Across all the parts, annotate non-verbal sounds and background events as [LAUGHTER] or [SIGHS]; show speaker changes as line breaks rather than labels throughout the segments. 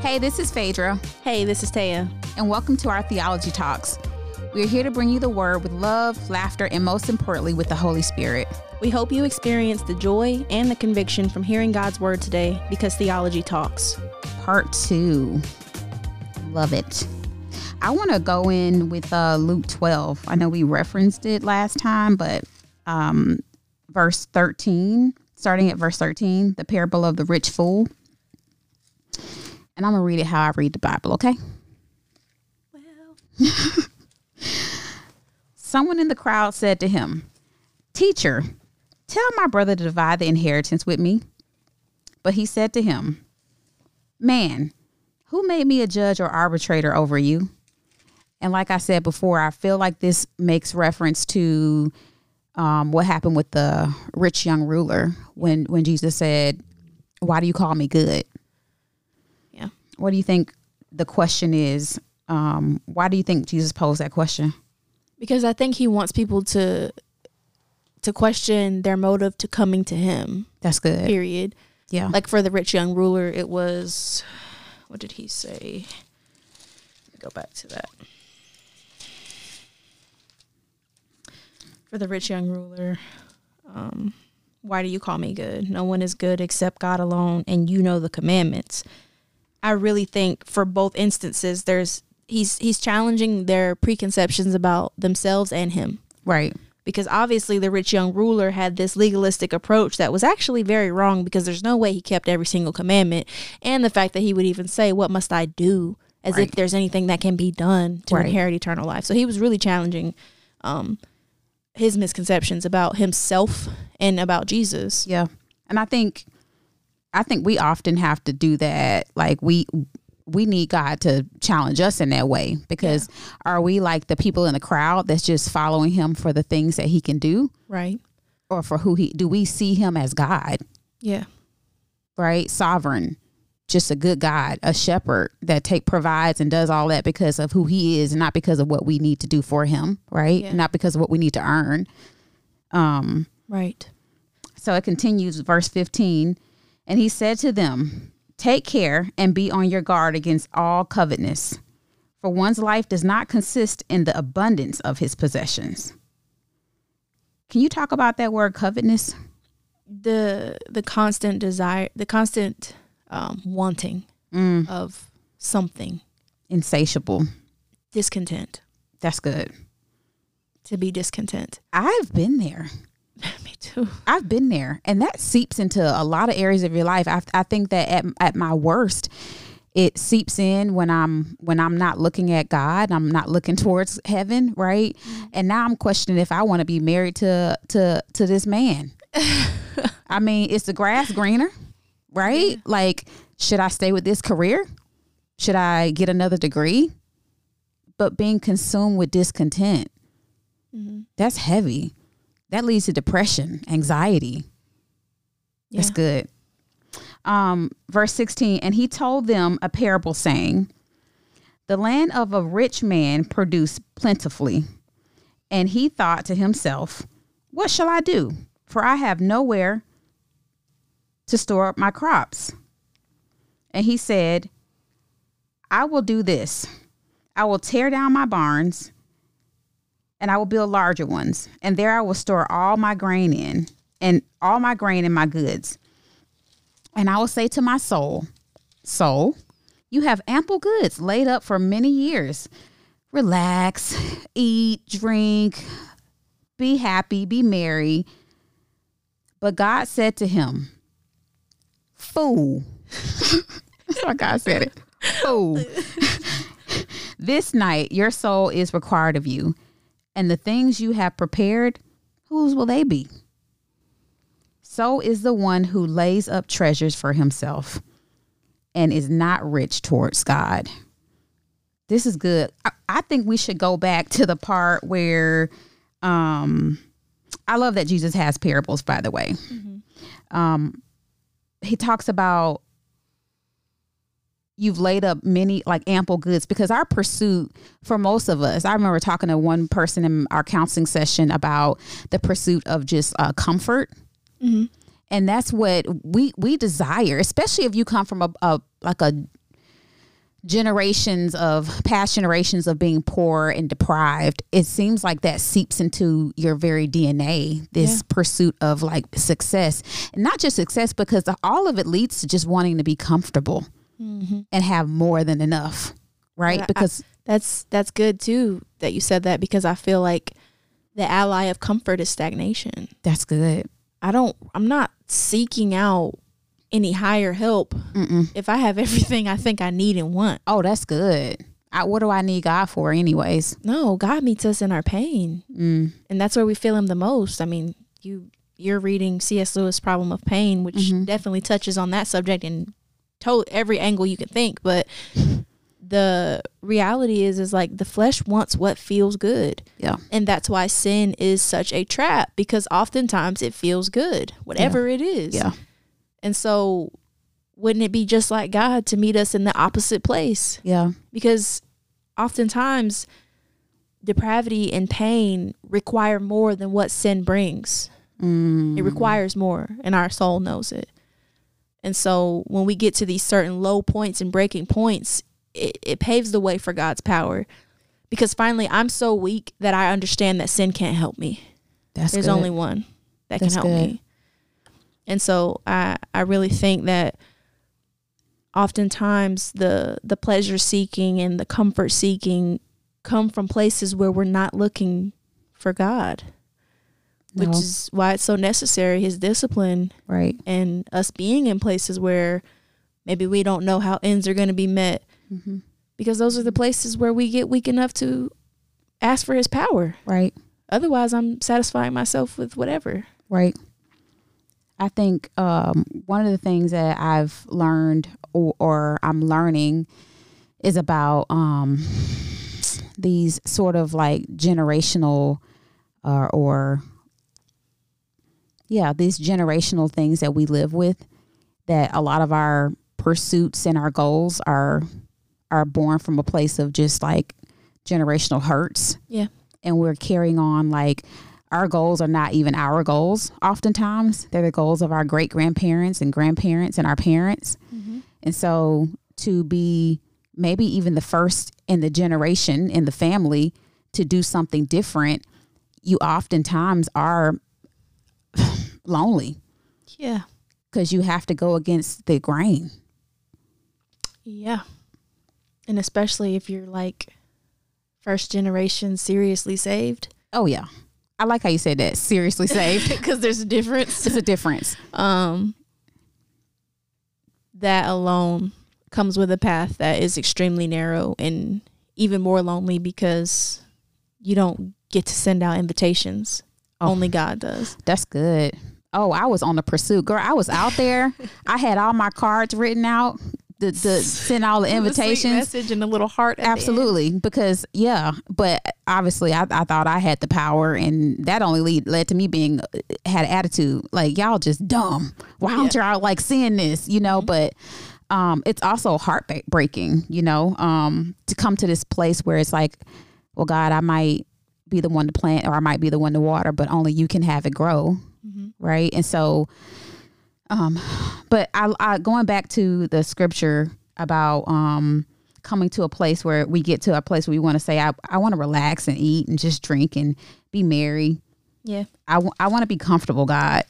Hey, this is Phedra,
Hey, this is Taya.
and welcome to our Theology Talks. We are here to bring you the word with love, laughter, and most importantly, with the Holy Spirit.
We hope you experience the joy and the conviction from hearing God's word today because theology talks.
Part two. Love it. I want to go in with uh, Luke 12. I know we referenced it last time, but um, verse 13, starting at verse 13, the parable of the rich fool. And I'm going to read it how I read the Bible, okay?
Well, [LAUGHS]
Someone in the crowd said to him, Teacher, tell my brother to divide the inheritance with me. But he said to him, Man, who made me a judge or arbitrator over you? And like I said before, I feel like this makes reference to um, what happened with the rich young ruler when when Jesus said, "Why do you call me good?" What do you think the question is? Um, why do you think Jesus posed that question?
Because I think he wants people to to question their motive to coming to him.
That's good.
Period.
Yeah.
Like for the rich young ruler, it was what did he say? Let me go back to that. For the rich young ruler, um, why do you call me good? No one is good except God alone, and you know the commandments. I really think for both instances, there's he's he's challenging their preconceptions about themselves and him
right.
because obviously the rich young ruler had this legalistic approach that was actually very wrong because there's no way he kept every single commandment and the fact that he would even say what must i do as
Right.
if there's anything that can be done to
Right.
inherit eternal life so he was really challenging um his misconceptions about himself and about jesus
Yeah. And I think I think we often have to do that. Like we we need God to challenge us in that way because are we like the people in the crowd that's just following him for the things that he can do
right
or for who he do we see him as God,
yeah
right? Sovereign, just a good God, a shepherd that take provides and does all that because of who he is, not because of what we need to do for him, right?
Yeah.
Not because of what we need to earn. Um
right
So it continues, verse 15. And he said to them, Take care and be on your guard against all covetousness, for one's life does not consist in the abundance of his possessions. Can you talk about that word covetousness?
the the constant desire the constant um wanting
Mm,
of something
insatiable.
discontent
That's good.
to be discontent
I've been there.
Too [LAUGHS]
I've been there, and that seeps into a lot of areas of your life. I, I think that at, at my worst, it seeps in when I'm when I'm not looking at God, I'm not looking towards heaven, right? And now I'm questioning if I want to be married to to to this man. [LAUGHS] I mean, it's the grass greener, right? Like, should I stay with this career? Should I get another degree? But being consumed with discontent,
mm-hmm.
that's heavy. That leads to depression, anxiety.
yeah.
That's good. Um, verse 16, and he told them a parable saying, The land of a rich man produced plentifully. And he thought to himself, What shall I do? For I have nowhere to store up my crops. And he said, I will do this. I will tear down my barns and I will build larger ones, and there I will store all my grain in, and all my grain and my goods. And I will say to my soul, Soul, you have ample goods laid up for many years. Relax, [LAUGHS] eat, drink, be happy, be merry. But God said to him, Fool. [LAUGHS] That's how God said it. Fool. [LAUGHS] this night your soul is required of you and the things you have prepared, whose will they be? So is the one who lays up treasures for himself and is not rich towards God. This is good. I, I think we should go back to the part where um I love that Jesus has parables, by the way. Um he talks about you've laid up many like ample goods because our pursuit for most of us i remember talking to one person in our counseling session about the pursuit of just uh, comfort. And that's what we we desire especially if you come from a, a like a generations of past generations of being poor and deprived it seems like that seeps into your very dna this
Yeah.
pursuit of like success. And not just success because all of it leads to just wanting to be comfortable and have more than enough right
But I-
because
That's that's good too that you said that because I feel like the ally of comfort is stagnation.
that's good
I don't I'm not seeking out any higher help
Mm-mm.
if I have everything I think I need and want.
oh that's good I, what do i need god for anyways
No, God meets us in our pain.
mm.
And that's where we feel him the most. I mean, you you're reading C.S. Lewis' Problem of Pain, which
Mhm.
definitely touches on that subject in to- every angle you can think, but the reality is is like the flesh wants what feels good.
yeah
And that's why sin is such a trap because oftentimes it feels good, whatever it is.
yeah
And so wouldn't it be just like God to meet us in the opposite place?
yeah
Because oftentimes depravity and pain require more than what sin brings.
mm.
It requires more, and our soul knows it. And so when we get to these certain low points and breaking points, it, it paves the way for God's power. Because finally, I'm so weak that I understand that sin can't help me.
that's
There's
good.
only one that
That's
can help
good.
me. And so I I really think that oftentimes the the pleasure seeking and the comfort seeking come from places where we're not looking for God. Which
No.
is why it's so necessary his discipline
right
and us being in places where maybe we don't know how ends are going to be met
hmm
because those are the places where we get weak enough to ask for his power.
right
Otherwise, I'm satisfying myself with whatever.
Right. I think um, one of the things that I've learned or, or I'm learning is about um, [SIGHS] these sort of like generational uh, or, yeah, these generational things that we live with that a lot of our pursuits and our goals are are born from a place of just like generational hurts.
Yeah.
and we're carrying on like our goals are not even our goals oftentimes. They're the goals of our great grandparents and grandparents and our parents. Mm-hmm. And so to be maybe even the first in the generation in the family to do something different you oftentimes are [SIGHS] lonely
Yeah.
because you have to go against the grain
Yeah. And especially if you're like first generation seriously saved.
oh yeah i like how you said that seriously [LAUGHS] saved
Because there's a difference.
it's a difference
Um that alone comes with a path that is extremely narrow and even more lonely because you don't get to send out invitations.
Oh.
Only God does.
That's good. Oh, I was on the pursuit, girl. I was out there. I had all my cards written out. The the send all the [LAUGHS] invitations.
message and a little heart. at the end.
Absolutely, because yeah, but obviously I, I thought I had the power, and that only lead, led to me being had attitude like y'all just dumb. Why don't y'all like seeing this? You know, but um, it's also heartbreaking. You know, um, to come to this place where it's like, well, God, I might be the one to plant, or I might be the one to water, but only you can have it grow, right? And so um, but I, I going back to the scripture about um coming to a place where we get to a place where we want to say I, I want to relax and eat and just drink and be merry.
Yeah.
I, w- I want to be comfortable, God.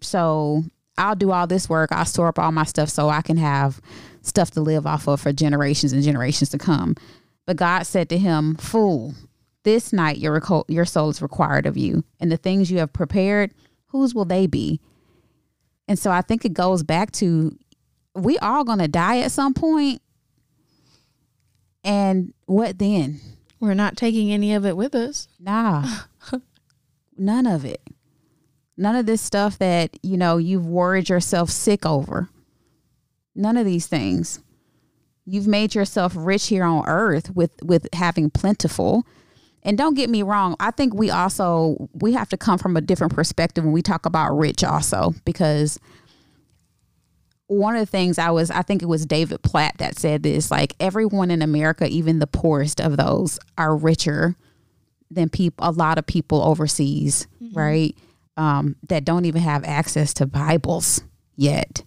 So I'll do all this work. I'll store up all my stuff so I can have stuff to live off of for generations and generations to come. But God said to him, Fool, this night your, reco- your soul is required of you, and the things you have prepared, whose will they be? And so I think it goes back to we all gonna die at some. And what then?
We're not taking any of it with us.
Nah. [LAUGHS] None of it. None of this stuff that, you know, you've worried yourself sick over. None of these things. You've made yourself rich here on earth with with having plentiful. And don't get me wrong, I think we also we have to come from a different perspective when we talk about rich also because one of the things I was, I think it was David Platt that said this like everyone in America, even the poorest of those, are richer than people, a lot of people overseas, right? Um, that don't even have access to Bibles yet.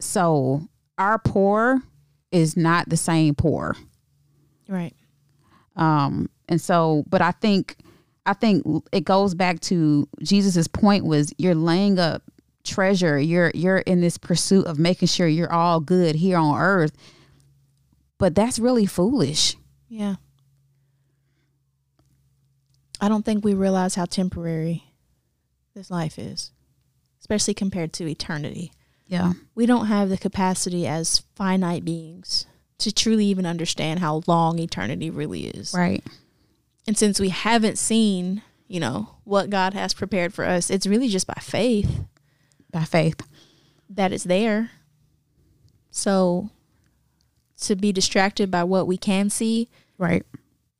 So our poor is not the same poor.
Right.
Um, and so, but I think, I think it goes back to Jesus's point was you're laying up treasure. You're you're in this pursuit of making sure you're all good here on earth. But that's really foolish.
Yeah. I don't think we realize how temporary this life is, especially compared to eternity.
Yeah.
We don't have the capacity as finite beings to truly even understand how long eternity really is.
Right.
And since we haven't seen, you know, what God has prepared for us, it's really just by faith
By faith.
that it's there. So to be distracted by what we can see
Right.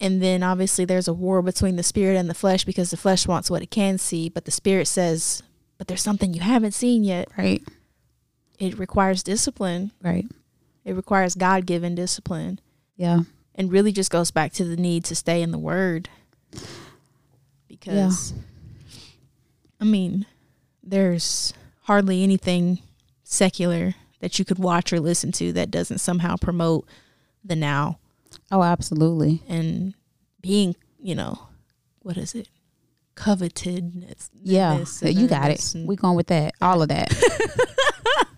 and then obviously there's a war between the spirit and the flesh because the flesh wants what it can see but the spirit says but there's something you haven't seen yet
Right.
it requires discipline
Right.
It requires god-given discipline
Yeah.
and really just goes back to the need to stay in the word because i mean there's hardly anything secular that you could watch or listen to that doesn't somehow promote the now
Oh, absolutely.
and being, you know, what is it? Covetedness.
Yeah. You got it. We going with that. All of that. [LAUGHS]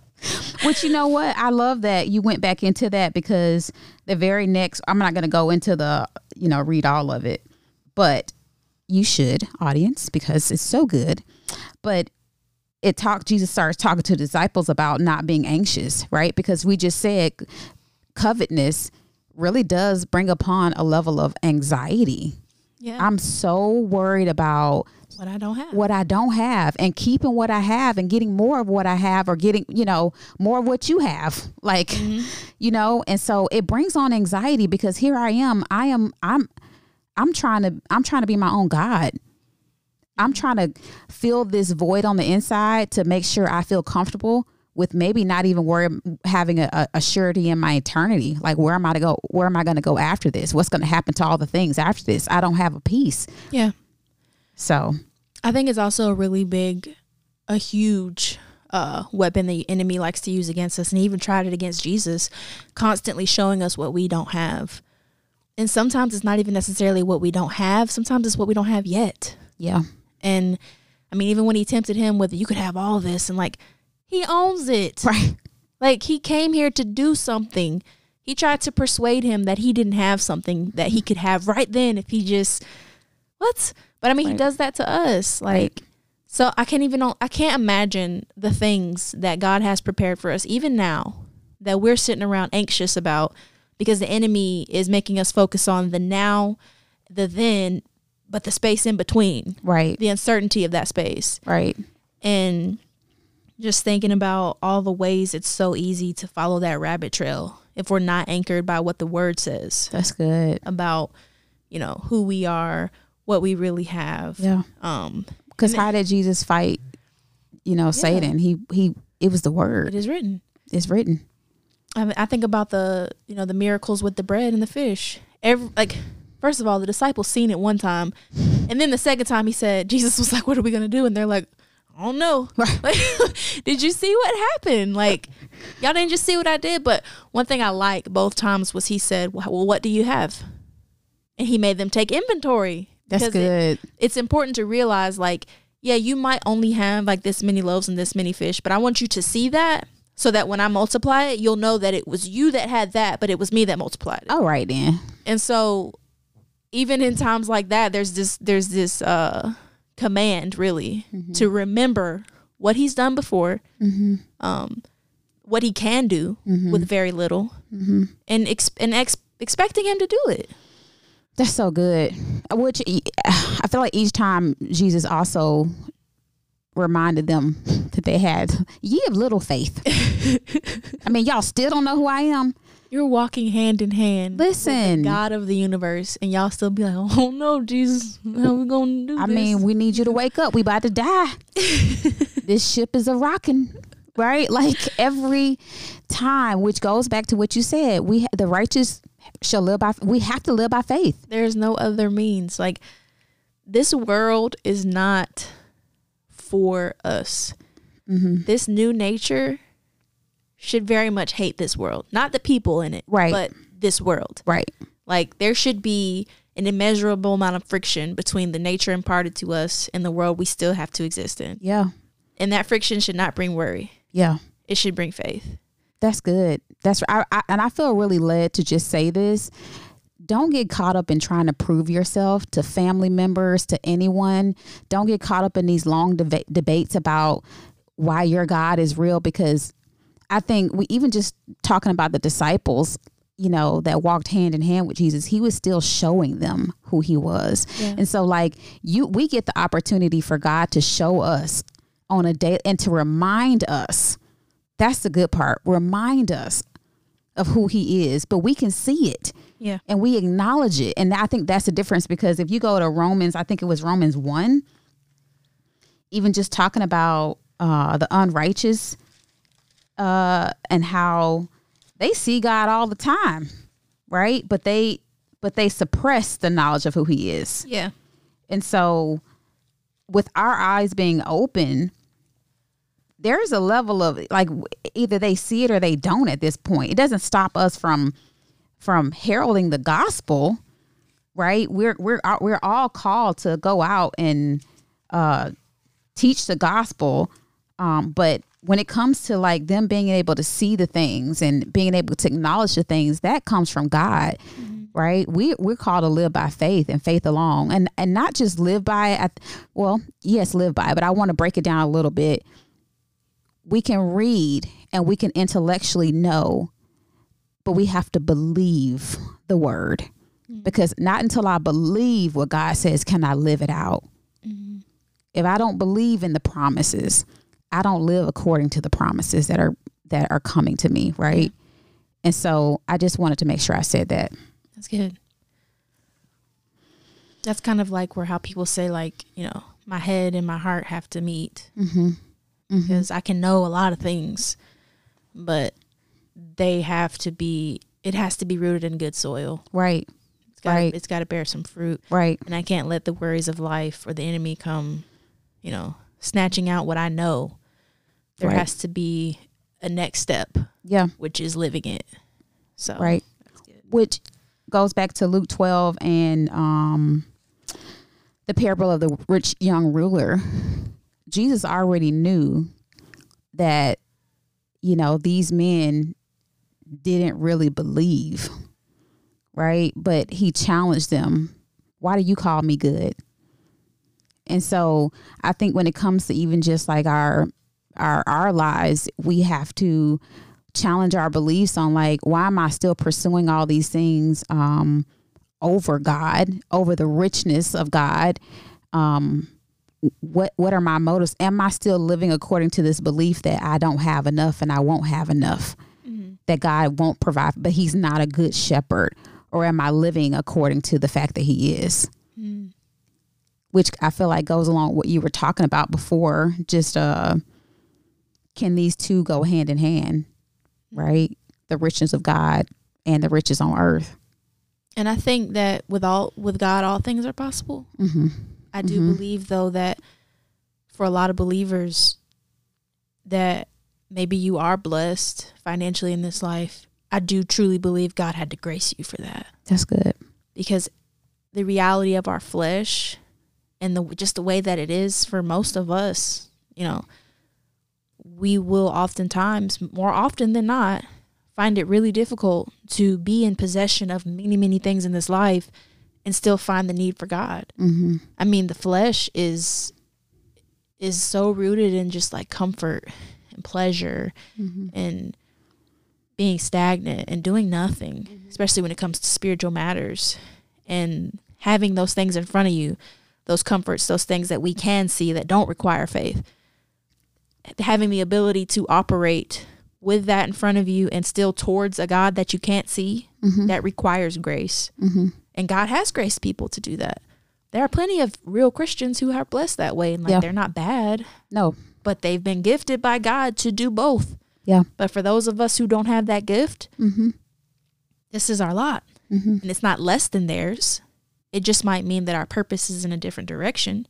Which you know what? I love that you went back into that because the very next I'm not gonna go into the you know, read all of it. But you should, audience, because it's so good. But it talked Jesus starts talking to disciples about not being anxious, right? Because we just said covetousness really does bring upon a level of anxiety.
Yeah.
I'm so worried about
what I don't have.
what I don't have and keeping what I have and getting more of what I have or getting, you know, more of what you have. [LAUGHS] Like, mm-hmm. you know, and so it brings on anxiety because here I am, I am I'm I'm trying to I'm trying to be my own God. I'm mm-hmm. trying to fill this void on the inside to make sure I feel comfortable with maybe not even worry having a, a, a surety in my eternity. Like where am I to go? Where am I going to go after this? What's going to happen to all the things after this? I don't have a peace.
yeah.
So
I think it's also a really big, a huge uh, weapon the enemy likes to use against us. And he even tried it against Jesus, constantly showing us what we don't have. And sometimes it's not even necessarily what we don't have, sometimes it's what we don't have yet.
yeah,
And I mean, even when he tempted him with, you could have all this, and like, he owns it.
right.
Like he came here to do something. He tried to persuade him that he didn't have something that he could have right then if he just what? But I mean, he does that to us. Like so I can't even I can't imagine the things that God has prepared for us even now that we're sitting around anxious about because the enemy is making us focus on the now, the then, but the space in between,
Right.
the uncertainty of that space
Right.
and just thinking about all the ways it's so easy to follow that rabbit trail if we're not anchored by what the word says
That's good.
about you know who we are what we really have
Yeah.
um
Because how did Jesus fight? You know, Satan. He he. It was the word.
It is written
It's written.
I, mean, I think about the you know the miracles with the bread and the fish every like first of all the disciples seen it one time and then the second time he said jesus was like what are we gonna do and they're like I don't know. [LAUGHS] Like, [LAUGHS] did you see what happened? Like, y'all didn't just see what I did. But one thing I like both times was he said, "Well, what do you have?" And he made them take inventory.
That's
Because it-
good.
it's important to realize, like, yeah, you might only have like this many loaves and this many fish, but I want you to see that so that when I multiply it, you'll know that it was you that had that, but it was me that multiplied it.
All right then.
And so even in times like that, there's this there's this uh command really mm-hmm. to remember what he's done before, mm-hmm. um, what he can do mm-hmm. with very little, and ex- and ex- expecting him to do it.
That's so good. Which I feel like each time Jesus also reminded them [LAUGHS] that they had ye of little faith. [LAUGHS] I mean, y'all still don't know who I am.
You're walking hand in hand. with
Listen.
the God of the universe, and y'all still be like, [LAUGHS] "Oh no, Jesus, how we gonna do
I
this?"
mean, we need you to wake up. We about to die. [LAUGHS] this ship is a rocking, right? Like every time, which goes back to what you said. We the righteous shall live by. We have to live by faith.
there's no other means. Like this world is not for us.
Mm-hmm.
This new nature should very much hate this world. Not the people in it,
Right.
but this world.
Right.
Like there should be an immeasurable amount of friction between the nature imparted to us and the world we still have to exist in.
Yeah.
And that friction should not bring worry.
Yeah.
It should bring faith.
That's good. That's I, I and I feel really led to just say this. Don't get caught up in trying to prove yourself to family members, to anyone. Don't get caught up in these long deba- debates about why your God is real because I think we even just talking about the disciples, you know, that walked hand in hand with Jesus, he was still showing them who he was.
Yeah.
And so like you we get the opportunity for God to show us on a day and to remind us. That's the good part. Remind us of who he is, but we can see it
Yeah.
and we acknowledge it. And I think that's the difference because if you go to Romans, I think it was Romans 1, even just talking about uh, the unrighteous uh, and how they see God all the time, right? But they but they suppress the knowledge of who he is.
Yeah.
And so with our eyes being open, there's a level of like either they see it or they don't at this point. It doesn't stop us from from heralding the gospel, right? We're we're we're all called to go out and uh teach the gospel. Um but when it comes to like them being able to see the things and being able to acknowledge the things, that comes from God mm-hmm. right? We we're called to live by faith and faith alone and and not just live by it at, well yes live by it, but i want to break it down a little bit. We can read and we can intellectually know but we have to believe the word mm-hmm. because not until i believe what god says can i live it out. Mm-hmm. If i don't believe in the promises i don't live according to the promises that are that are coming to me right and so i just wanted to make sure i said that
That's good. That's kind of like where how people say like, you know, my head and my heart have to meet
mm-hmm.
because I can know a lot of things, but they have to be. It has to be rooted in good soil.
Right,
It's got
Right.
it's got to bear some fruit,
right,
and I can't let the worries of life or the enemy come, you know, snatching out what I know. There
Right.
has to be a next step,
yeah,
which is living it. So
right. Which goes back to Luke 12 and um, the parable of the rich young ruler. Jesus already knew that, you know, these men didn't really believe, right? But he challenged them. Why do you call me good? And so I think when it comes to even just like our our our lives, we have to challenge our beliefs on like why am I still pursuing all these things um over God, over the richness of God? Um what what are my motives? Am I still living according to this belief that I don't have enough and I won't have enough? That God won't provide, but he's not a good shepherd? Or am I living according to the fact that he is? Which I feel like goes along with what you were talking about before. Just uh can these two go hand in hand? right? The richness of God and the riches on earth.
And I think that with all with God, all things are possible.
Mm-hmm.
I do believe though that for a lot of believers that maybe you are blessed financially in this life. I do truly believe God had to grace you for that
That's good.
because the reality of our flesh and the just the way that it is for most of us, you know, we will oftentimes, more often than not, find it really difficult to be in possession of many, many things in this life and still find the need for God.
Mm-hmm.
I mean, the flesh is is so rooted in just like comfort and pleasure
Mm-hmm.
and being stagnant and doing nothing, especially when it comes to spiritual matters and having those things in front of you, those comforts, those things that we can see that don't require faith. Having the ability to operate with that in front of you and still towards a God that you can't see,
Mm-hmm.
that requires grace.
Mm-hmm.
And God has graced people to do that. There are plenty of real Christians who are blessed that way and like
Yeah.
they're not bad,
No.
but they've been gifted by God to do both.
Yeah.
But for those of us who don't have that gift,
Mm-hmm.
this is our lot.
Mm-hmm.
And it's not less than theirs. It just might mean that our purpose is in a different direction,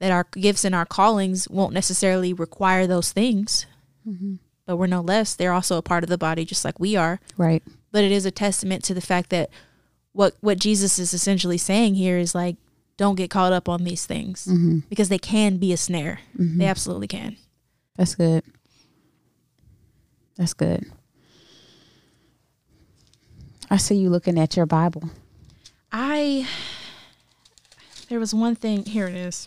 that our gifts and our callings won't necessarily require those things.
Mm-hmm.
but we're no less. They're also a part of the body, just like we are.
Right.
But it is a testament to the fact that what what Jesus is essentially saying here is like, don't get caught up on these things
Mm-hmm.
because they can be a snare. They absolutely can.
That's good. That's good. I see you looking at your Bible.
I there was one thing here it is.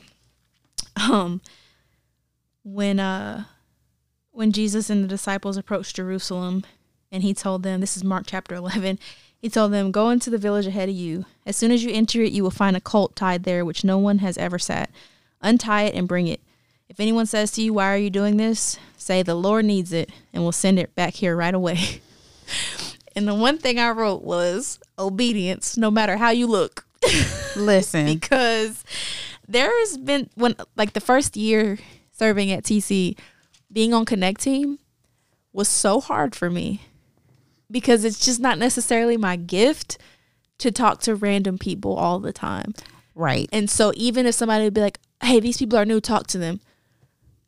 [LAUGHS] Um when uh when Jesus and the disciples approached Jerusalem and he told them this is Mark chapter 11 he told them go into the village ahead of you. As soon as you enter it you will find a colt tied there which no one has ever sat. Untie it and bring it. If anyone says to you why are you doing this? Say the Lord needs it and we'll send it back here right away. [LAUGHS] And the one thing I wrote was obedience no matter how you look. [LAUGHS]
Listen.
because there's been when like the first year serving at TC, being on Connect team was so hard for me because it's just not necessarily my gift to talk to random people all the time.
right.
And so even if somebody would be like, "Hey, these people are new, talk to them,"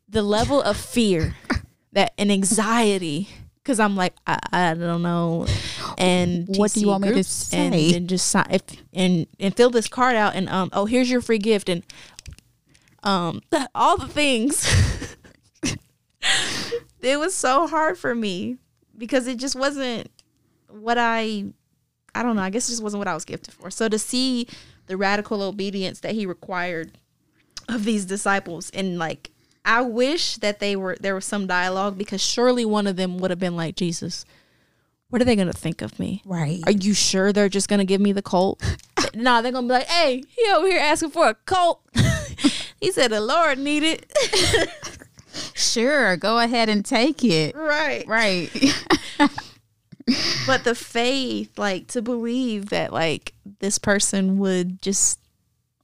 the level of fear [LAUGHS] that and anxiety because I'm like I, I don't know, and
What do you want me to
groups and,
say?
and just sign if and and fill this card out and um oh here's your free gift and um [LAUGHS] all the things. [LAUGHS] it was so hard for me because it just wasn't what I I don't know, I guess it just wasn't what I was gifted for. So to see the radical obedience that he required of these disciples and like I wish that they were there was some dialogue because surely one of them would have been like Jesus. What are they gonna think of me?
Right.
Are you sure they're just gonna give me the colt? [LAUGHS] nah, they're gonna be like, "Hey, he over here asking for a colt." [LAUGHS] he said the Lord needed. [LAUGHS]
Sure. Go ahead and take it.
right.
Right.
But the faith, like to believe that like this person would just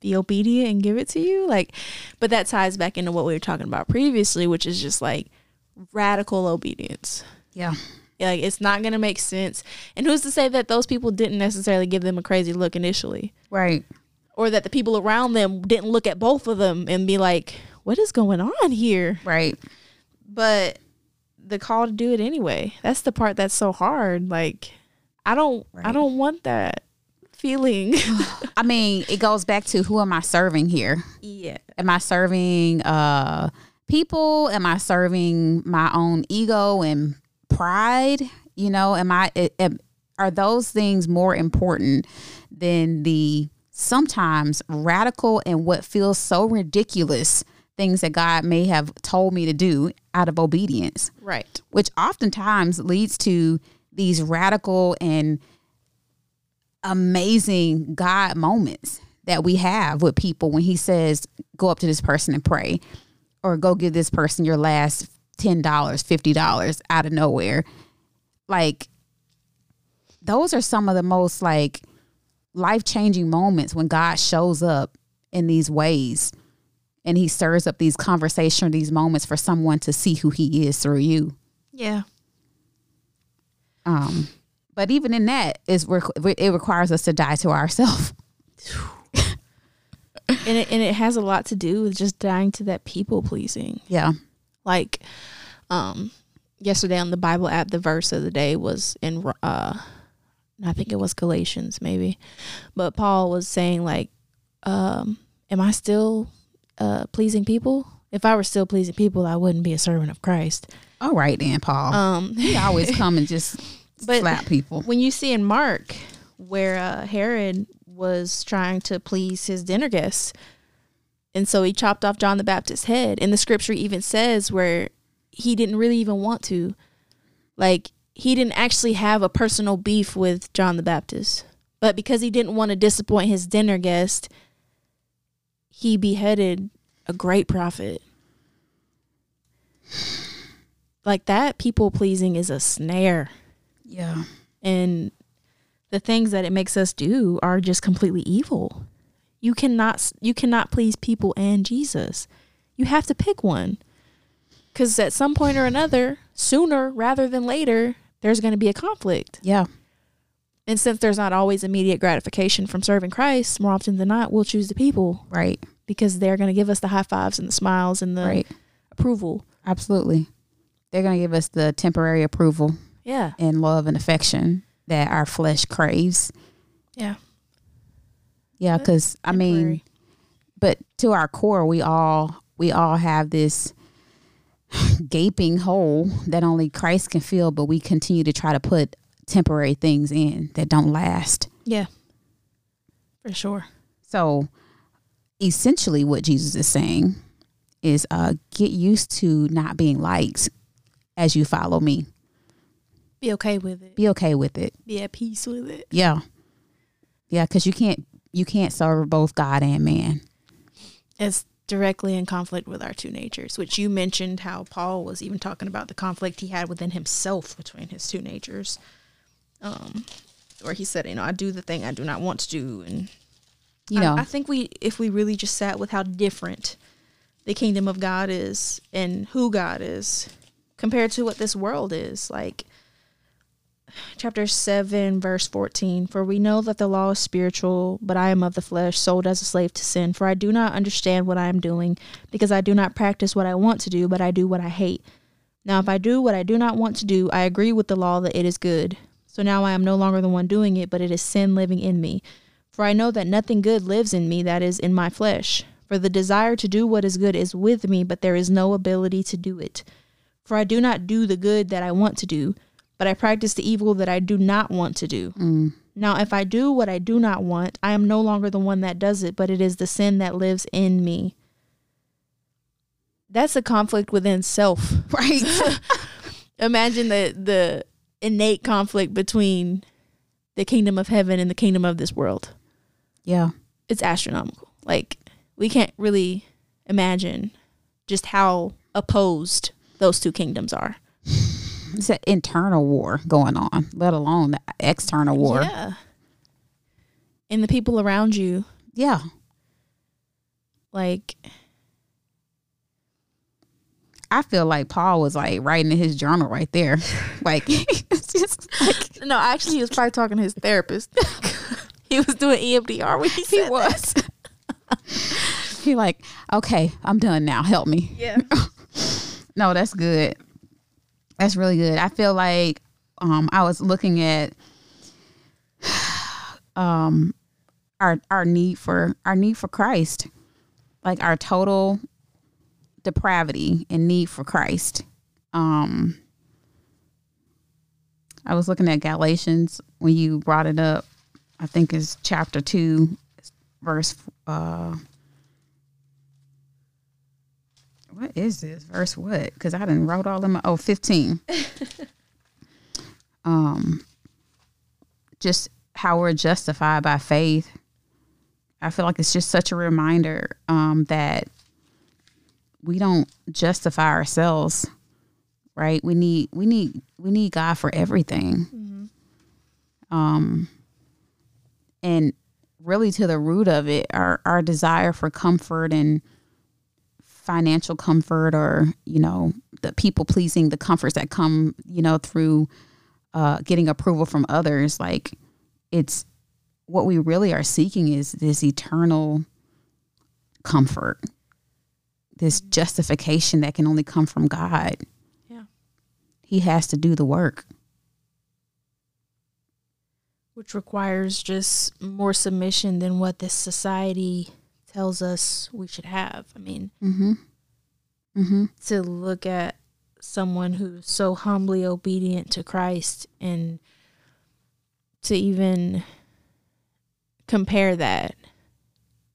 be obedient and give it to you, like, but that ties back into what we were talking about previously, which is just like radical obedience.
yeah.
Like it's not gonna make sense. And who's to say that those people didn't necessarily give them a crazy look initially?
Right.
or that the people around them didn't look at both of them and be like, "What is going on here?"
Right.
But the call to do it anyway. That's the part that's so hard. Like, I don't, I don't want that feeling. [LAUGHS]
I mean, it goes back to who am I serving here?
yeah,
Am I serving uh people? Am I serving my own ego and pride? You know, am I am, are those things more important than the sometimes radical and what feels so ridiculous things that God may have told me to do out of obedience?
right.
which oftentimes leads to these radical and amazing God moments that we have with people when he says, go up to this person and pray, or go give this person your last $10, $50 out of nowhere. Like, those are some of the most like life changing moments when God shows up in these ways and he stirs up these conversation or these moments for someone to see who he is through you.
Yeah,
Um, but even in that, is it requires us to die to ourselves. [LAUGHS]
and it, and it has a lot to do with just dying to that people pleasing.
Yeah,
Like, um, yesterday on the Bible app, the verse of the day was in uh, I think it was Galatians maybe, but Paul was saying like, um, am I still uh pleasing people? If I were still pleasing people, I wouldn't be a servant of Christ.
all right, then, Paul.
Um,
he always [LAUGHS] come and just
But-
slap people.
when you see in Mark where uh, Herod was trying to please his dinner guests, and so he chopped off John the Baptist's head, and the scripture even says where he didn't really even want to, like he didn't actually have a personal beef with John the Baptist, but because he didn't want to disappoint his dinner guest, he beheaded a great prophet. Like that people pleasing is a snare
Yeah,
and the things that it makes us do are just completely evil. You cannot you cannot please people and Jesus. You have to pick one. Cuz at some point or another, sooner rather than later, there's going to be a conflict.
yeah,
And since there's not always immediate gratification from serving Christ, more often than not, we'll choose the people
right,
because they're going to give us the high fives and the smiles and the
right.
approval.
Absolutely. They're going to give us the temporary approval
Yeah.
and love and affection that our flesh craves.
Yeah.
Yeah, because I mean, but to our core, we all we all have this [SIGHS] gaping hole that only Christ can fill, but we continue to try to put temporary things in that don't last.
Yeah. For sure.
So essentially what Jesus is saying is uh get used to not being liked as you follow me.
Be okay with it.
Be okay with it.
Be at peace with it.
Yeah. Yeah, cuz you can't you can't serve both God and man.
It's directly in conflict with our two natures, which you mentioned how Paul was even talking about the conflict he had within himself between his two natures. Um, where he said, you know, I do the thing I do not want to do, and
You know.
I, I think we, if we really just sat with how different the kingdom of God is and who God is compared to what this world is, like chapter 7 verse 14 for we know that the law is spiritual but i am of the flesh sold as a slave to sin. For i do not understand what i am doing because i do not practice what i want to do but i do what i hate. Now if i do what i do not want to do i agree with the law that it is good. So now i am no longer the one doing it but it is sin living in me. For i know that nothing good lives in me that is in my flesh. For the desire to do what is good is with me but there is no ability to do it. For i do not do the good that i want to do but I practice the evil that I do not want to do.
Mm.
Now, if I do what I do not want, I am no longer the one that does it, but it is the sin that lives in me. That's a conflict within self. [LAUGHS]
right. [LAUGHS]
Imagine the the innate conflict between the kingdom of heaven and the kingdom of this world.
yeah.
It's astronomical. Like we can't really imagine just how opposed those two kingdoms are. [LAUGHS]
It's an internal war going on, let alone the external war.
Yeah. And the people around you
yeah.
like
I feel like Paul was like writing in his journal right there. [LAUGHS] Like [LAUGHS] it's just like
no actually he was probably talking to his therapist [LAUGHS] he was doing emdr when he,
he was. he like, okay, I'm done now. Help me.
yeah
No, that's good. That's really good. I feel like um I was looking at [SIGHS] um our our need for our need for Christ. Like our total depravity and need for Christ. Um I was looking at Galatians when you brought it up. I think it's chapter 2 verse uh what is this verse? What? Because i didn't wrote all of my oh 15 [LAUGHS] um just how we're justified by faith. I feel like it's just such a reminder um that we don't justify ourselves right? We need we need we need god for everything. Um and really to the root of it our our desire for comfort and financial comfort or you know the people pleasing the comforts that come you know through uh getting approval from others like it's what we really are seeking is this eternal comfort. This justification that can only come from god.
Yeah.
he has to do the work.
Which requires just more submission than what this society tells us we should have i mean
mm-hmm mm-hmm
to look at someone who's so humbly obedient to Christ and to even compare that,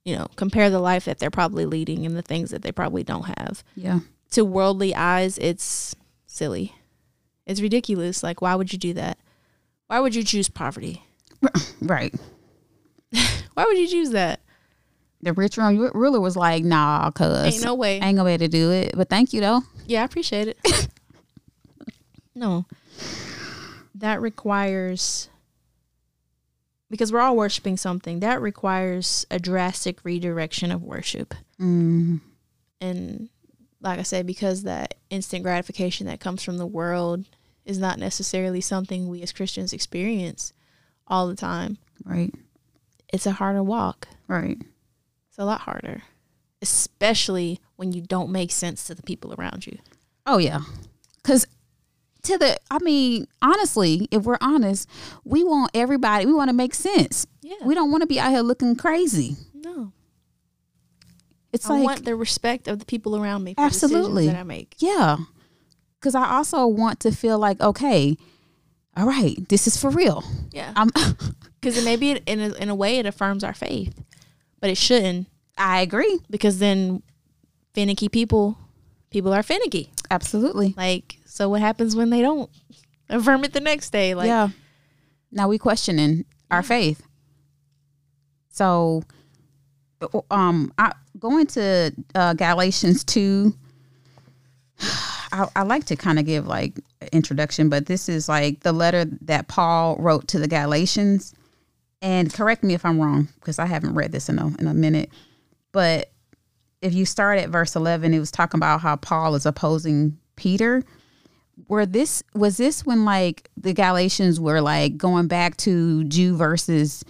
you know, compare the life that they're probably leading and the things that they probably don't have.
yeah
To worldly eyes, it's silly. It's ridiculous. Like, why would you do that? Why would you choose poverty? [LAUGHS]
right [LAUGHS]
Why would you choose that?
The rich ru- ruler was like nah cuz
Ain't no way.
Ain't be able to do it but thank you though
Yeah, I appreciate it. [LAUGHS] no. That requires because we're all worshiping something. That requires a drastic redirection of worship.
mm,
And like I said, because that instant gratification that comes from the world is not necessarily something we as Christians experience all the time.
right
It's a harder walk.
right
It's a lot harder. Especially when you don't make sense to the people around you.
Oh yeah, Because to the, I mean, honestly, if we're honest, we want everybody, we want to make sense.
Yeah.
We don't want to be out here looking crazy.
no.
It's
I
like,
want the respect of the people around me for
Absolutely.
that I make.
yeah. Because I also want to feel like, okay, all right, this is for real.
Yeah.
I'm, [LAUGHS] [LAUGHS]
Because maybe it, in a, in a way it affirms our faith, but it shouldn't
I agree.
because then finicky people, people are finicky.
Absolutely.
Like, so what happens when they don't affirm it the next day? Like,
yeah. Now we questioning our faith. So, um, I going to uh, Galatians two. I, I like to kind of give like introduction, but this is like the letter that Paul wrote to the Galatians. And correct me if I'm wrong because I haven't read this in a in a minute. But if you start at verse 11, it was talking about how Paul is opposing Peter were this was this when like the Galatians were like going back to Jew versus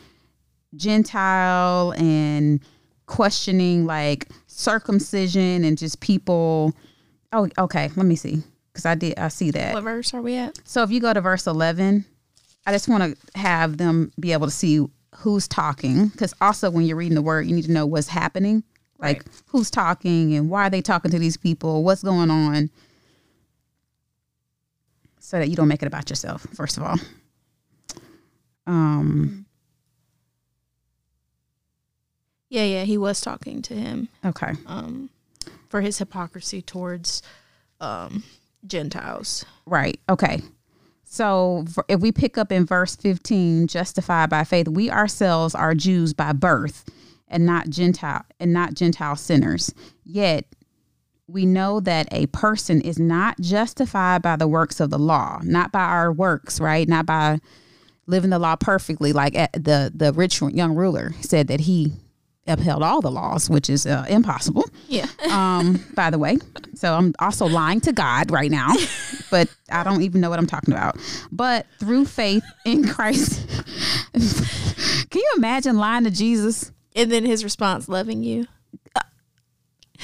Gentile and questioning like circumcision and just people oh okay let me see because I did I see that
what verse are we at?
so if you go to verse 11 I just want to have them be able to see who's talking because also when you're reading the word you need to know what's happening like
Right.
who's talking and why are they talking to these people what's going on so that you don't make it about yourself first of all um
Yeah, yeah, he was talking to him
okay
um, for his hypocrisy towards um, Gentiles.
Right. Okay. So if we pick up in verse 15, justified by faith, we ourselves are Jews by birth and not Gentile and not Gentile sinners. Yet we know that a person is not justified by the works of the law, not by our works, right? Not by living the law perfectly like eh, the the rich young ruler said that he upheld all the laws, which is uh, impossible
Yeah. [LAUGHS]
um, by the way. So I'm also lying to God right now, [LAUGHS] but I don't even know what I'm talking about. But through faith in Christ, [LAUGHS] can you imagine lying to Jesus?
and then his response, loving you.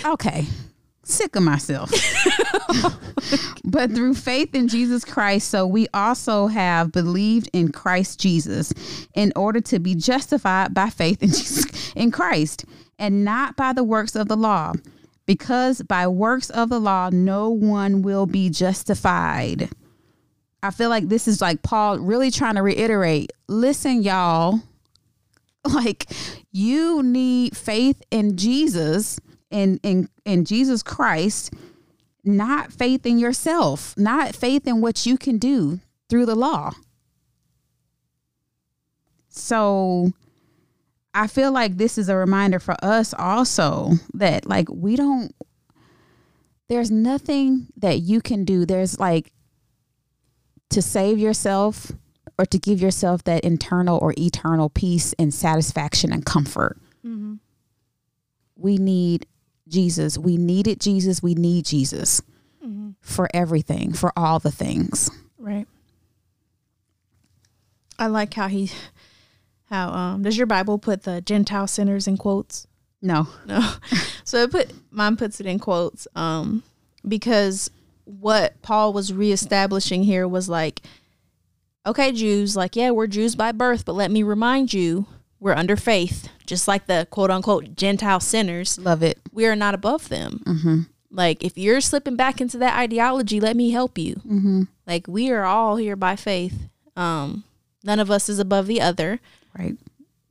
Okay, sick of myself. [LAUGHS] but through faith in Jesus Christ, so we also have believed in Christ Jesus in order to be justified by faith in [LAUGHS] Jesus in Christ and not by the works of the law. Because by works of the law, no one will be justified. I feel like this is like Paul really trying to reiterate listen, y'all, [LAUGHS] like you need faith in Jesus in in in Jesus Christ, not faith in yourself, not faith in what you can do through the law. So I feel like this is a reminder for us also that like we don't there's nothing that you can do. There's like to save yourself or to give yourself that internal or eternal peace and satisfaction and comfort. Mm-hmm. We need Jesus. We needed Jesus. We need Jesus for everything, for all the things.
Right. I like how he, how um, does your Bible put the Gentile sinners in quotes?
No.
No. [LAUGHS] so it put mine puts it in quotes um because what Paul was reestablishing here was like okay Jews like yeah we're Jews by birth but let me remind you we're under faith just like the quote unquote Gentile sinners
Love it.
we are not above them. Mm-hmm. Like if you're slipping back into that ideology let me help you. Mm-hmm. Like we are all here by faith. Um none of us is above the other
Right.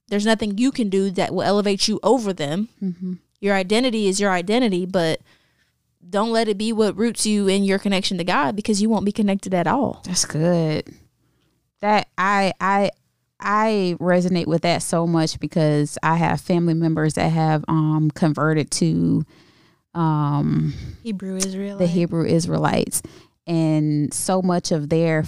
there's nothing you can do that will elevate you over them. Mm-hmm. Your identity is your identity, but don't let it be what roots you in your connection to God because you won't be connected at all.
That's good. That I I I resonate with that so much because I have family members that have um converted to um
Hebrew Israel.
the Hebrew Israelites and so much of their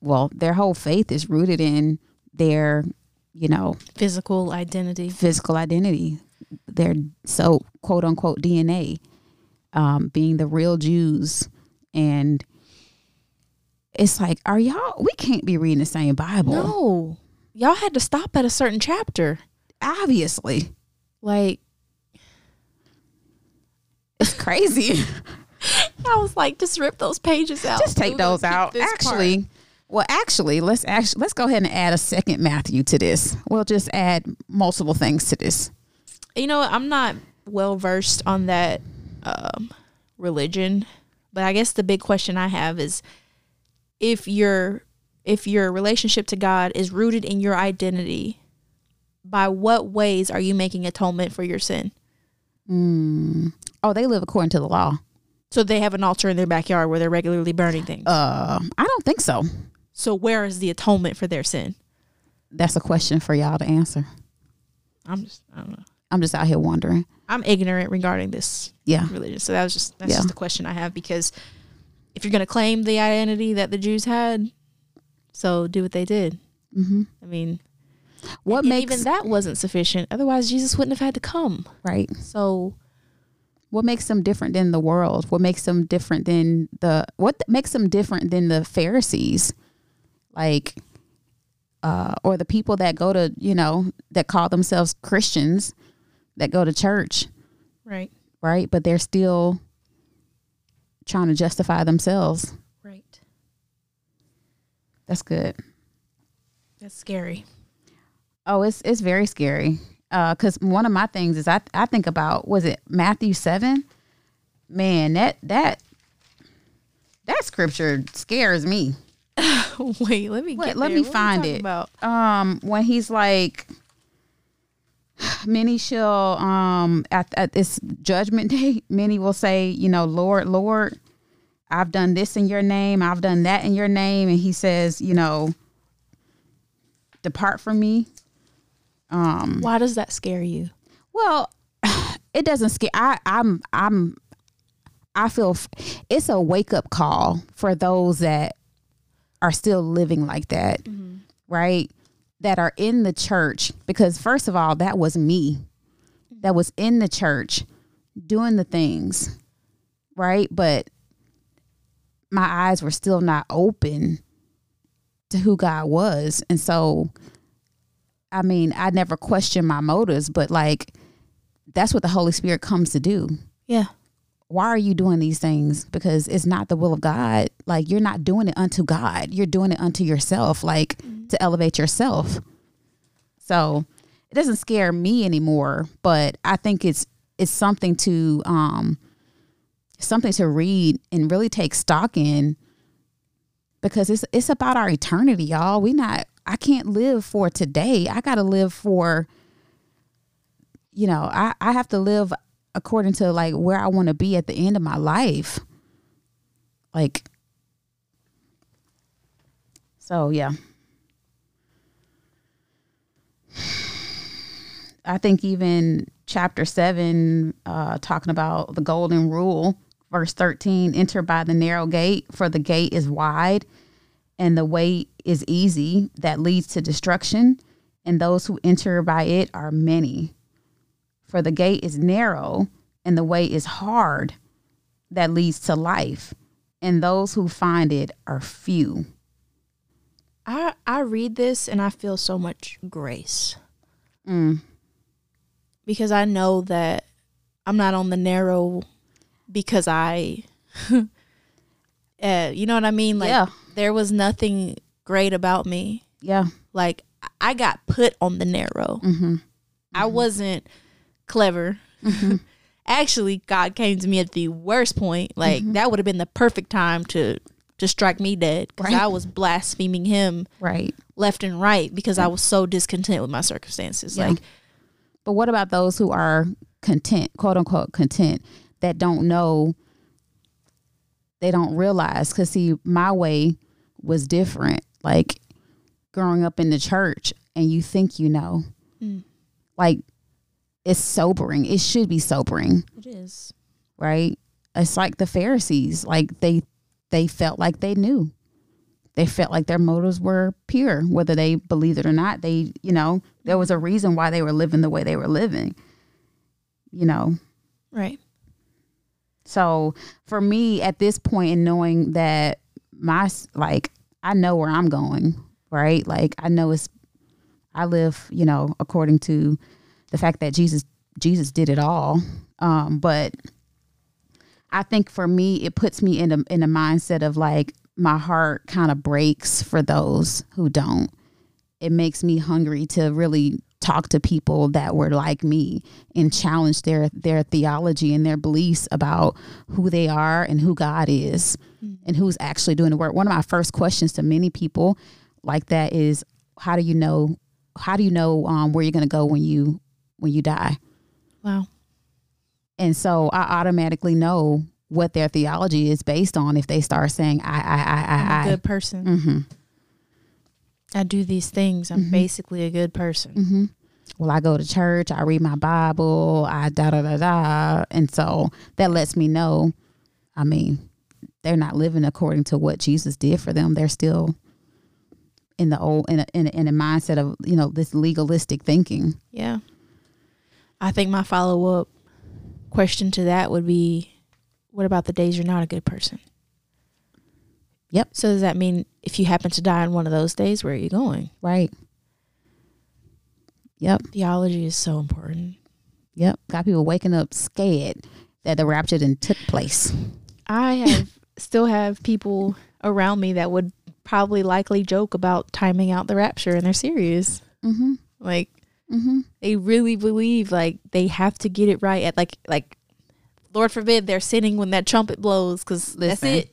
well their whole faith is rooted in their you know
physical identity.
physical identity their so quote unquote DNA um being the real Jews and it's like are y'all we can't be reading the same Bible
No. Y'all had to stop at a certain chapter.
obviously
Like
it's crazy [LAUGHS] [LAUGHS]
I was like, just rip those pages out.
Just take those out.
this part.
Actually, well, actually, let's actually let's go ahead and add a second Matthew to this. We'll just add multiple things to this.
you know, I'm not well versed on that um, religion, but I guess the big question I have is if your if your relationship to God is rooted in your identity, by what ways are you making atonement for your sin?
Oh, they live according to the law.
So they have an altar in their backyard where they're regularly burning things.
Uh, I don't think so.
so where is the atonement for their sin?
That's a question for y'all to answer.
I'm just I don't know.
I'm just out here wondering.
I'm ignorant regarding this
Yeah.
religion. So that was just that's
Yeah.
just the question I have because if you're going to claim the identity that the Jews had, so do what they did.
hmm
I mean,
What makes
even that wasn't sufficient. Otherwise, Jesus wouldn't have had to come.
right?
So
What makes them different than the world? What makes them different than the what makes them different than the Pharisees? Like uh or the people that go to, you know, that call themselves Christians that go to church,
right,
right? But they're still trying to justify themselves. That's good.
that's scary.
Oh, it's it's very scary. Uh, cause one of my things is I I think about was it Matthew seven? Man, that that that scripture scares me. [LAUGHS]
Wait, let me
Wait,
get
let
there.
me
What
find it.
About
Um, when he's like, many shall um at at this judgment [LAUGHS] day, many will say, you know, Lord, Lord, I've done this in your name, I've done that in your name, and he says, you know, depart from me. Um,
why does that scare you?
Well, [SIGHS] it doesn't scare. I, I'm, I'm, I feel f- it's a wake up call for those that are still living like that, right? That are in the church. Because, first of all, that was me that was in the church doing the things, right? But my eyes were still not open to who God was. And so, I mean, I never questioned my motives, but like, that's what the Holy Spirit comes to do.
Yeah,
Why are you doing these things? Because it's not the will of God. Like, you're not doing it unto God, you're doing it unto yourself, like to elevate yourself. So it doesn't scare me anymore, but I think it's it's something to um something to read and really take stock in because it's it's about our eternity, y'all. We not I can't live for today. I got to live for you know, I I have to live according to like where I want to be at the end of my life. Like so yeah. [SIGHS] I think even chapter 7 uh talking about the golden rule verse 13 enter by the narrow gate for the gate is wide and the way is easy that leads to destruction and those who enter by it are many. For the gate is narrow and the way is hard that leads to life and those who find it are few.
I I read this and I feel so much grace.
Mm,
because I know that I'm not on the narrow because I, uh, [LAUGHS] you know what I mean? Like
Yeah.
there was nothing great about me.
yeah
Like I got put on the narrow.
mm-hmm.
I wasn't clever. [LAUGHS] Actually, God came to me at the worst point. Like that would have been the perfect time to to strike me dead because
Right.
I was blaspheming Him
right
left and right because I was so discontent with my circumstances.
Yeah.
Like
but what about those who are content quote unquote content that don't know they don't realize? Because see my way was different. Like growing up in the church and you think you know.
Mm.
like it's sobering. It should be sobering.
It is.
right? It's like the pharisees. Like they they felt like they knew they felt like their motives were pure whether they believed it or not they you know there was a reason why they were living the way they were living you know
Right.
so for me at this point in knowing that my like I know where I'm going, right? Like I know it's I live, you know, according to the fact that Jesus Jesus did it all. Um but I think for me, it puts me in a in a mindset of like my heart kind of breaks for those who don't. It makes me hungry to really talk to people that were like me and challenge their their theology and their beliefs about who they are and who God is mm. and who's actually doing the work. One of my first questions to many people like that is how do you know how do you know um, where you're going to go when you when you die?
Wow.
And so I automatically know what their theology is based on if they start saying I I I I
I'm a good person.
Mm-hmm.
I do these things. I'm mm-hmm. basically a good person.
Mm-hmm. Well, I go to church. I read my Bible. I da da da da, and so that lets me know. I mean, they're not living according to what Jesus did for them. They're still in the old in a, in a, in a mindset of you know this legalistic thinking.
Yeah, I think my follow up question to that would be, what about the days you're not a good person?
Yep.
So does that mean if you happen to die on one of those days, where are you going?
Right. Yep.
Theology is so important.
Yep. Got people waking up scared that the rapture didn't took place.
I have [LAUGHS] still have people around me that would probably likely joke about timing out the rapture and they're serious.
Mm-hmm.
Like
mm-hmm.
they really believe like they have to get it right at like like Lord forbid they're sinning when that trumpet blows because that's it,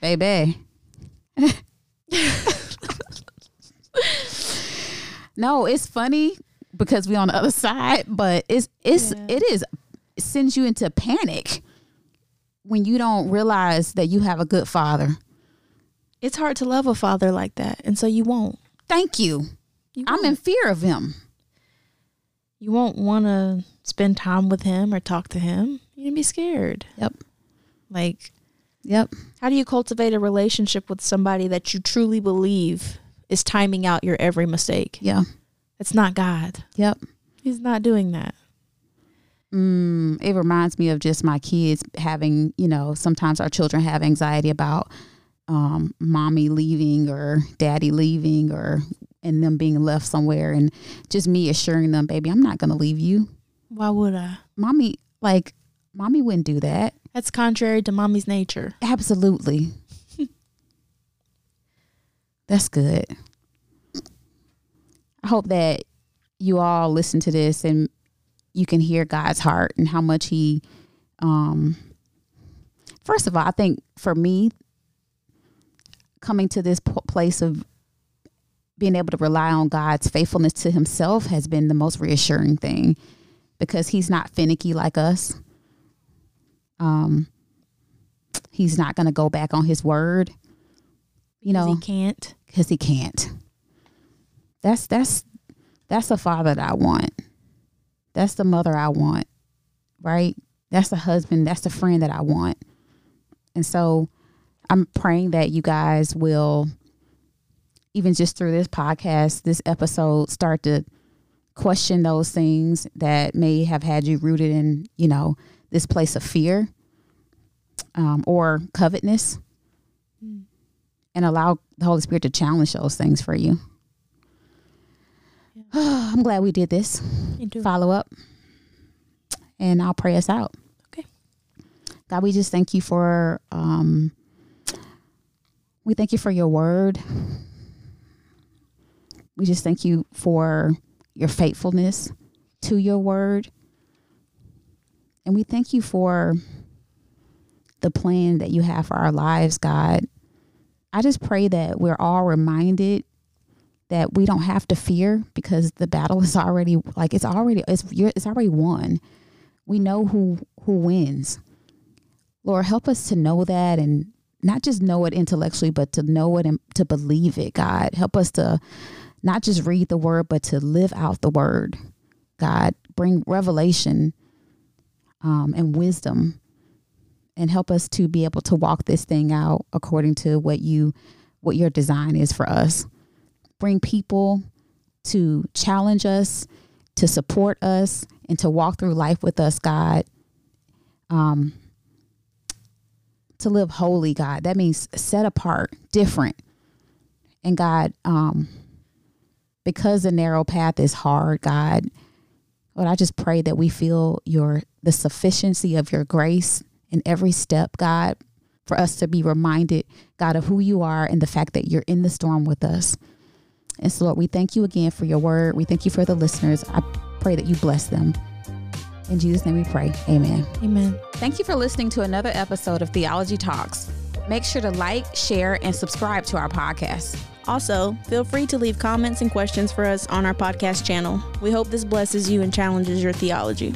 baby. [LAUGHS] no, it's funny because we're on the other side, but it's it's yeah. it is it sends you into panic when you don't realize that you have a good father.
It's hard to love a father like that, and so you won't.
Thank you. you I'm in fear of him.
You won't want to spend time with him or talk to him. You're gonna be scared.
Yep.
Like
Yep.
How do you cultivate a relationship with somebody that you truly believe is timing out your every mistake?
Yeah.
It's not God.
Yep.
He's not doing that.
Mm, it reminds me of just my kids having, you know, sometimes our children have anxiety about um, mommy leaving or daddy leaving or and them being left somewhere and just me assuring them, baby, I'm not going to leave you.
Why would I?
Mommy, like, mommy wouldn't do that.
That's contrary to mommy's nature.
Absolutely. That's good. I hope that you all listen to this and you can hear God's heart and how much He, um, first of all, I think for me, coming to this place of being able to rely on God's faithfulness to Himself has been the most reassuring thing because He's not finicky like us. Um, he's not going to go back on his word. You know,
he can't
because he can't. That's that's that's a father that I want. That's the mother I want. Right? That's the husband. That's the friend that I want. And so, I'm praying that you guys will, even just through this podcast, this episode, start to question those things that may have had you rooted in, you know, this place of fear um, or covetousness mm. and allow the Holy Spirit to challenge those things for you. Yeah. [SIGHS] I'm glad we did this. Follow up. And I'll pray us out.
Okay.
God, we just thank you for um, we thank you for your word. We just thank you for your faithfulness to your word. And we thank you for the plan that you have for our lives, God. I just pray that we're all reminded that we don't have to fear because the battle is already like it's already it's it's already won. We know who who wins. Lord, help us to know that and not just know it intellectually, but to know it and to believe it, God. Help us to not just read the word, but to live out the word, God. Bring revelation um, and wisdom and help us to be able to walk this thing out according to what you what your design is for us. Bring people to challenge us to support us and to walk through life with us god. Um to live holy god. That means set apart different. And god um because the narrow path is hard god Lord, I just pray that we feel your the sufficiency of your grace in every step, God, for us to be reminded, God, of who you are and the fact that you're in the storm with us. And so, Lord, we thank you again for your word. We thank you for the listeners. I pray that you bless them. In Jesus' name we pray. Amen.
Amen.
Thank you for listening to another episode of Theology Talks. Make sure to like, share, and subscribe to our podcast.
Also, feel free to leave comments and questions for us on our podcast channel. We hope this blesses you and challenges your theology.